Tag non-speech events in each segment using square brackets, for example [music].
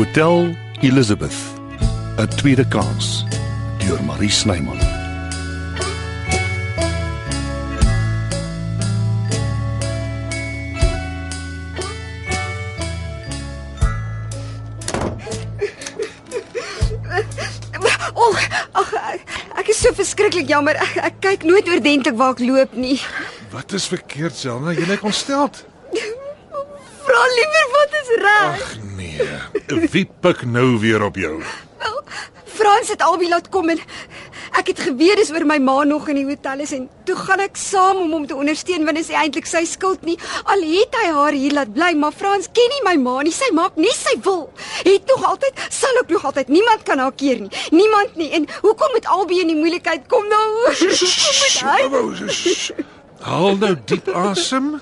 Hotel Elizabeth. 'n Tweede kans deur Marie Snyman. Oh, ag ek, ek is so verskriklik jammer. Ek, ek kyk nooit oordentlik waar ek loop nie. Wat is verkeerd, Selma? Jy lyk ontsteld. Vra liewer wat is reg. Ag nee. Wie pik nou weer op jou? Wel, Frans het albei laat kom en ek het geweet dis oor my ma nog in die hotel is en toe gaan ek saam om hom te ondersteun want dit is eintlik sy skuld nie. Al het hy haar hier laat bly, maar Frans ken nie my ma nie. Sy maak nie sy wil. Het nog altyd, sal ook nog altyd. Niemand kan haar keer nie. Niemand nie. En hoekom moet albei in die moeilikheid kom nou? Hoekom moet hy? Haal nou diep asem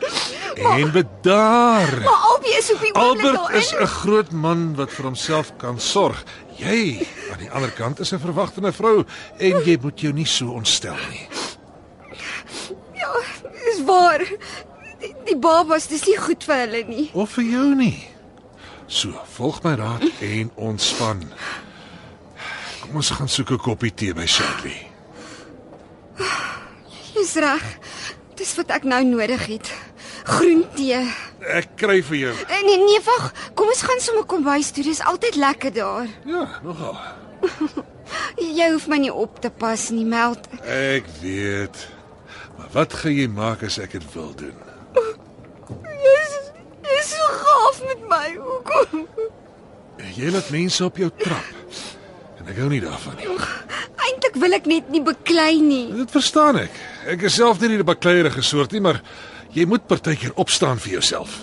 en bedaar. Maar albei is op die oomblik Albert daarin. is 'n groot man wat vir homself kan sorg. Jy aan die ander kant is 'n verwagtende vrou en jy moet jou nie so ontstel nie. Ja, is waar. Die, die babas, dis nie goed vir hulle nie. Of vir jou nie. So, volg my raad en ontspan. Kom ons gaan soek 'n koppie tee by Shirley. Jy's reg. Dis wat ek nou nodig het. Groen tee. Ek kry vir jou. Eh, Nee, nee, wag. Kom ons gaan sommer kombuis toe. Dis altyd lekker daar. Ja, nogal. [laughs] Jy hoef my nie op te pas nie, meld. Ek weet. Maar wat gaan jy maak as ek dit wil doen? Jy's jy's so gaaf met my. Hoekom? Jy laat mense op jou trap. En ek hou nie daarvan nie. Eintlik wil ek net nie beklei nie. Dit verstaan ek. Ek is self nie die bakleierige soort nie, maar jy moet partykeer opstaan vir jouself.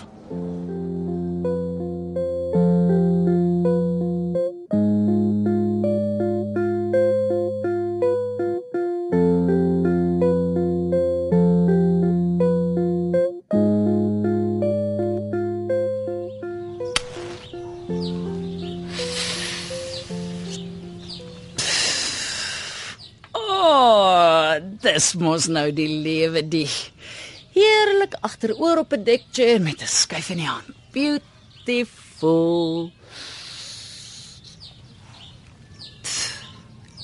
Dis mos nou die lewe die. Heerlik agteroor op 'n dekchair met 'n skyf in die hand. Beautiful.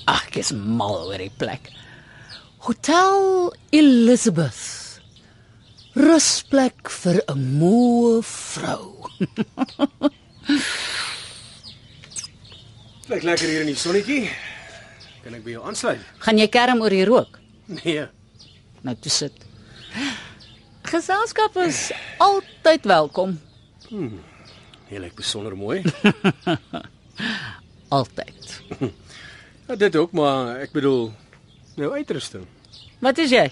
Ag, ek is mal oor die plek. Hotel Elizabeth. Rusplek vir 'n moe vrou. Lyk lekker hier in die sonnetjie. Kan ek by jou aansluit? Gaan jy kerm oor die rook? Nee. Nou toe sit. Geselskap is altyd welkom. Jy lyk besonder mooi. [laughs] Altyd. [laughs] Ja, dit ook, maar ek bedoel nou uitrusting. Wat is jy?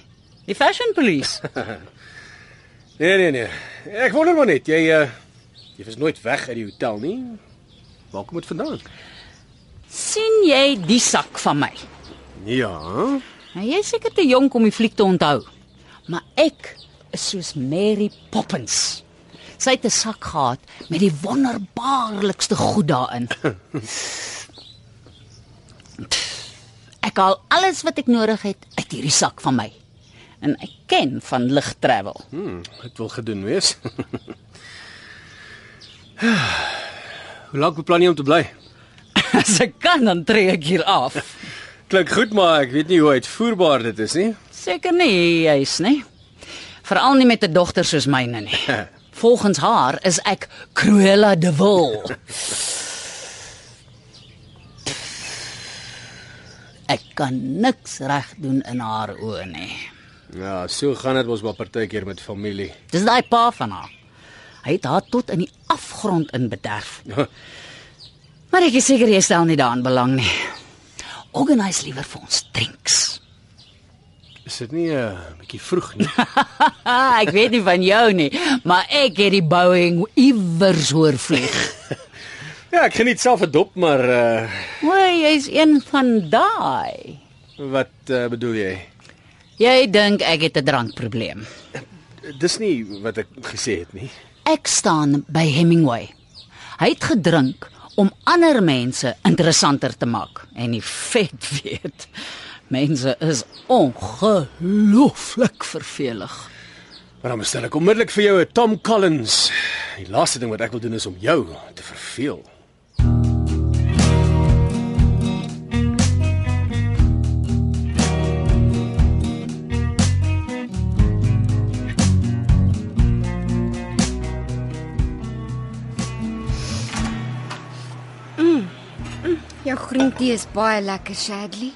Die fashion police. [laughs] Nee, nee, nee. Ek wonder maar net, jy uh jy was nooit weg uit die hotel nie. Waar kom dit vandaan? sien jy die sak van my? Ja. Nou jy is seker te jonk om die fliek te onthou. Maar ek is soos Mary Poppins. Sy het 'n sak gehad met die wonderbaarlikste goed daarin. Ek haal alles wat ek nodig het uit hierdie sak van my. En ek ken van lig travel. Hm, dit wil gedoen wees. Hoe lank beplan jy om te bly? As ek kan dan tree ek hier af. Klink goed, maar ek weet nie hoe uitvoerbaar dit is nie. Seker nie jy's nie. Veral nie met 'n dogter soos myne nie. [laughs] Volgens haar is ek Cruella de Vil. Ek kan niks reg doen in haar oë nie. Ja, so gaan dit mos maar partykeer met familie. Dis daai pa van haar. Hy het haar tot in die afgrond in bederf. [laughs] Maar ek is seker jy stel nie daaraan belang nie. Organise liewer vir ons drinks. Is dit nie 'n uh, bietjie vroeg nie? [laughs] ek weet nie van jou nie, maar ek het die Boeing iewers hoor vlieg. [laughs] ja, ek geniet self 'n dop, maar uh O, jy's een van daai. wat uh, bedoel jy? Jy dink ek het 'n drankprobleem. Dis nie wat ek gesê het nie. Ek staan by Hemingway. Hy het gedrink om ander mense interessanter te maak en die vet weet. Mense is ongelooflik vervelig. Maar dan bestel ek onmiddellik vir jou 'n Tom Collins. Die laaste ding wat ek wil doen is om jou te verveel. Groentee is baie lekker, Shadley.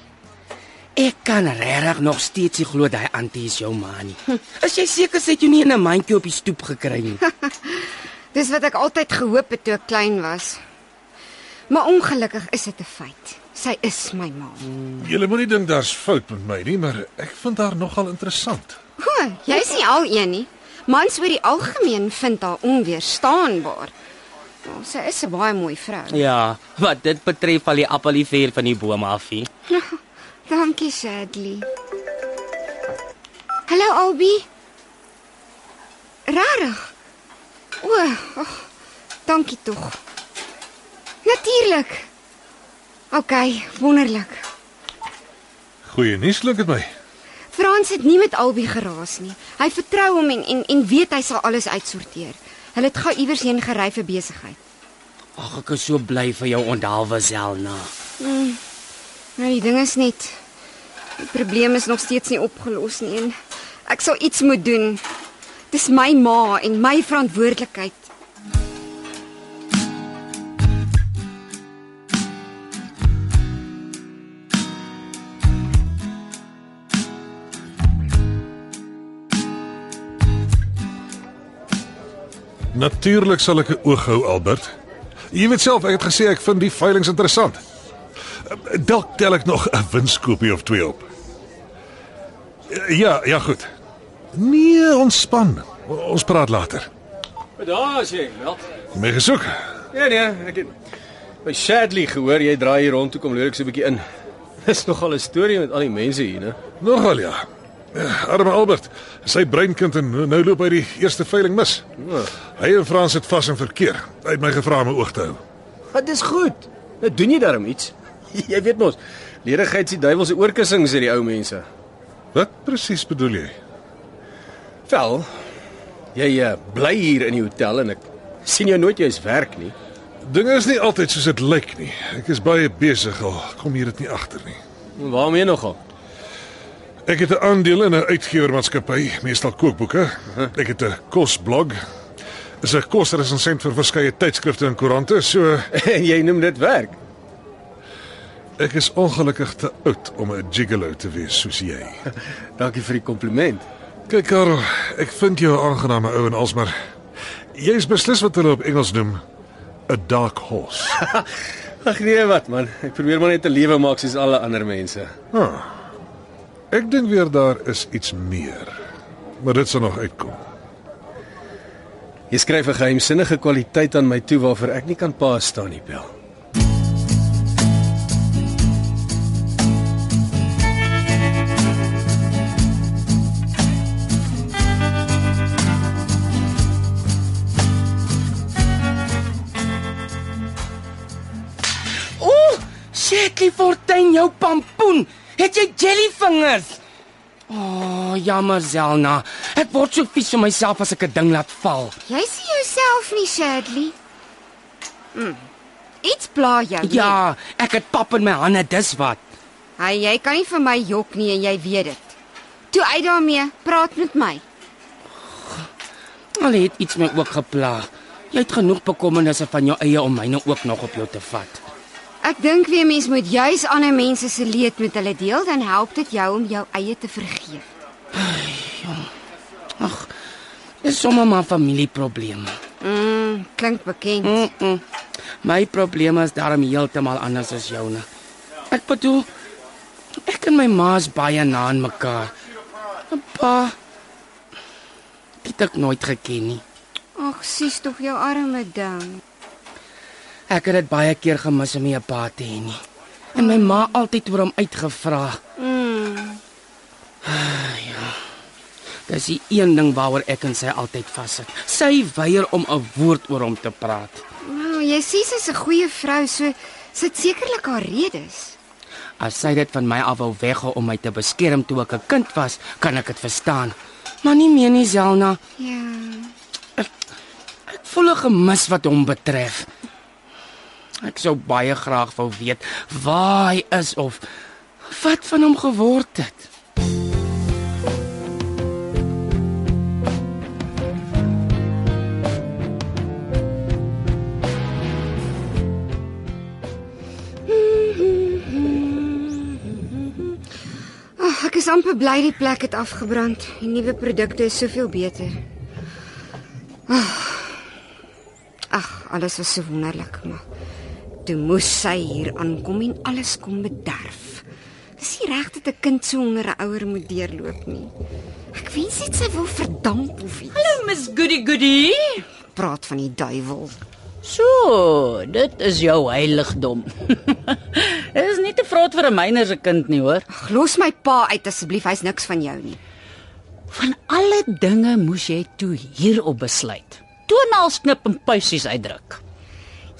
Ek kan regtig nog steeds nie glo daai antie is jou ma nie. Is jy seker sy het jou nie in 'n mandjie op die stoep gekry nie? [laughs] Dis wat ek altyd gehoop het toe ek klein was. Maar ongelukkig is dit 'n feit. Sy is my ma. Julle moenie dink daar's fout met my nie, maar ek vind haar nogal interessant. O, jy's nie al een nie. Mans oor die algemeen vind haar onweerstaanbaar. Oh, sy is 'n baie mooi vrou. Ja, wat dit betref val die appel nie ver van die boom af nie. Dankie, Shadley. Hallo Albie. Rarig. O, oh, dankie tog. Natuurlik. OK, wonderlik. Goeie nuus klink dit my. Frans het nie met Albie geraas nie. Hy vertrou hom en en, en weet hy sal alles uitsorteer. Hulle het gou iewers heen gery vir besigheid. Ag, ek is so bly vir jou onthaalwe Selna. Nou die ding is net die probleem is nog steeds nie opgelos nie en ek sal iets moet doen. Dis my ma en my verantwoordelikheid. Natuurlik sal ek 'n oog hou, Albert. Jy weet self, ek het gesê ek vind die veilinge interessant. Dalk tel ek nog 'n winskoopie of twee op. Ja, ja goed. Nee, ontspan. Ons praat later. Daar is jy, wel. My gesoek. Nee nee, ek het by Shadley gehoor jy draai hier rond toe kom loer ek so 'n bietjie in. Dis nogal 'n storie met al die mense hier, né? Nogal ja. Eh, Arme Albert, sy breinkind en nou loop hy die eerste veiling mis. Hy en Frans het vas in verkeer. Hy het my gevra om my oog te hou. Wat is goed. Nou doen jy daarom iets. [laughs] Jy weet mos, ledigheid is die duiwel se oorkussings sê die ou mense. Wat presies bedoel jy? Wel, jy uh, bly hier in die hotel en ek sien jou nooit jy's werk nie. Dinge is nie altyd soos dit lyk nie. Ek is baie besig al kom hier dit nie agter nie. Waarmee nogal? Ek het 'n aandeel in 'n uitgewermaatskappy, meestal kookboeke. Ek het 'n kosblog. Is 'n kosresensent vir verskeie tydskrifte en koerante, so En [laughs] jy noem dit werk. ek is ongelukkig te oud om 'n gigolo te wees soos jy. [laughs] Dankie vir die kompliment. Kyk Karel, ek vind jou 'n aangename ou en alsmaar jy's beslis wat hulle op Engels noem 'n dark horse. [laughs] Ag nee wat man, ek probeer maar net 'n lewe maak soos alle ander mense. Ek dink weer daar is iets meer. Maar dit sal nog uitkom. Jy skryf 'n geheimsinnige kwaliteit aan my toe waarvoor ek nie kan pa staan nie, Bel. Ooh, Shetly Fortuin jou pampoen. Het jy jellyvingers? O, oh, jammer Selna. Ek word so vies vir myself as ek 'n ding laat val. Jy sien jouself nie, Shadley. Hm. Iets pla jou. nie? Ja, ek het pap in my hande, dis wat. Hey, jy kan nie vir my jok nie en jy weet dit. Toe uit daarmee, praat met my. Al het iets my ook gepla. Jy het genoeg bekommernisse van jou eie om myne ook nog op jou te vat. Ek dink weer mens moet juis ander mense se leed met hulle deel, dan help dit jou om jou eie te vergeef. Ag, dis sommer maar familieprobleme. Mm, klink bekend. Mm -mm. My probleme is daarom heeltemal anders as joune. Ek bedoel ek en my ma is baie na aan mekaar. Pa het ek nooit geken nie. Ag, sies tog jou arme ding. Ek het dit baie keer gemis om 'n pa te hê nie. En my ma altyd oor hom uitgevra. Mm. Dis die een ding waaroor ek en sy altyd vassit. Sy weier om 'n woord oor hom te praat. Nou, jy sê sy's 'n goeie vrou, so sit sekerlik haar redes. As sy dit van my af wou weghou om my te beskerm toe ek 'n kind was, kan ek dit verstaan. Maar nie meer nie, Zelna. Ja. Ek voel 'n gemis wat hom betref. Ek sou baie graag wou weet waar hy is of wat van hom geword het. Ach, ek is amper bly die plek het afgebrand. Die nuwe produkte is soveel beter. Ag, ag, alles was so wonderlik, maar toe moes sy hier aankom en alles kom bederf. Dis nie reg dat 'n kind so onder 'n ouer moet deurloop nie. Ek wens net sy wil verdamp of iets. Hallo Miss Goody Goody. Praat van die duiwel. So, dit is jou heiligdom. [laughs] Dit is nie te vraat vir 'n myner se kind nie, hoor. Ag, los my pa uit asseblief, hy's niks van jou nie. Van alle dinge moes jy toe hierop besluit. Toenaals knip en puisies uitdruk.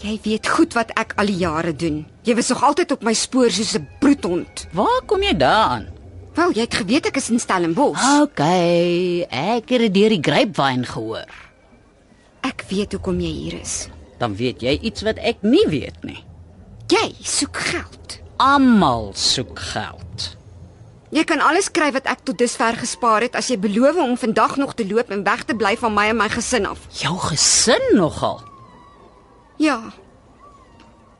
Jy weet goed wat ek al die jare doen. Jy was nog altyd op my spoor soos 'n broedhond. Waar kom jy daaraan? Wel, jy het geweet ek is in Stellenbosch. OK, ek het dit deur die grapevine gehoor. Ek weet hoekom jy hier is. Dan weet jy iets wat ek nie weet nie. Jy soek geld. Almal soek geld. Jy kan alles kry wat ek tot dusver gespaar het as jy beloof om vandag nog te loop en weg te bly van my en my gesin af. Jou gesin nogal. Ja.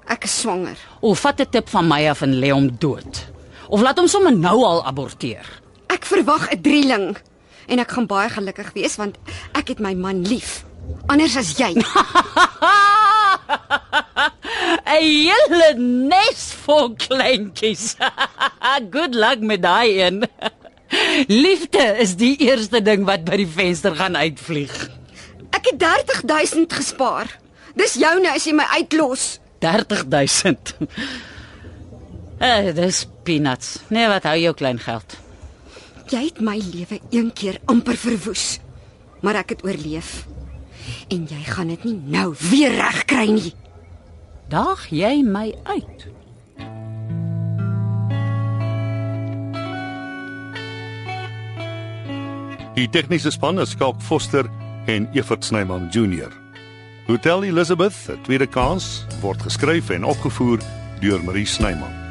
Ek is swanger. Of vat 'n tip van my af en lê hom dood. Of laat hom sommer nou al aborteer. Ek verwag 'n drieling en ek gaan baie gelukkig wees want ek het my man lief. Anders as jy. [laughs] 'n Hele nes vol kleintjies. [laughs] Good luck met daai een. [laughs] Liefde is die eerste ding wat by die venster gaan uitvlieg. Ek het 30000 gespaar. Dis joune as jy my uitlos. 30000. Eh, dis peanuts. Nee, wat hou jou klein geld? Jy het my lewe een keer amper verwoes. Maar ek het oorleef. En jy gaan dit nie nou weer regkry nie. Daag jy my uit? Die tegniese span is Skalk Foster en Evert Snyman Junior. Hotel Elizabeth, 'n tweede kans, word geskryf en opgevoer deur Marie Snyman.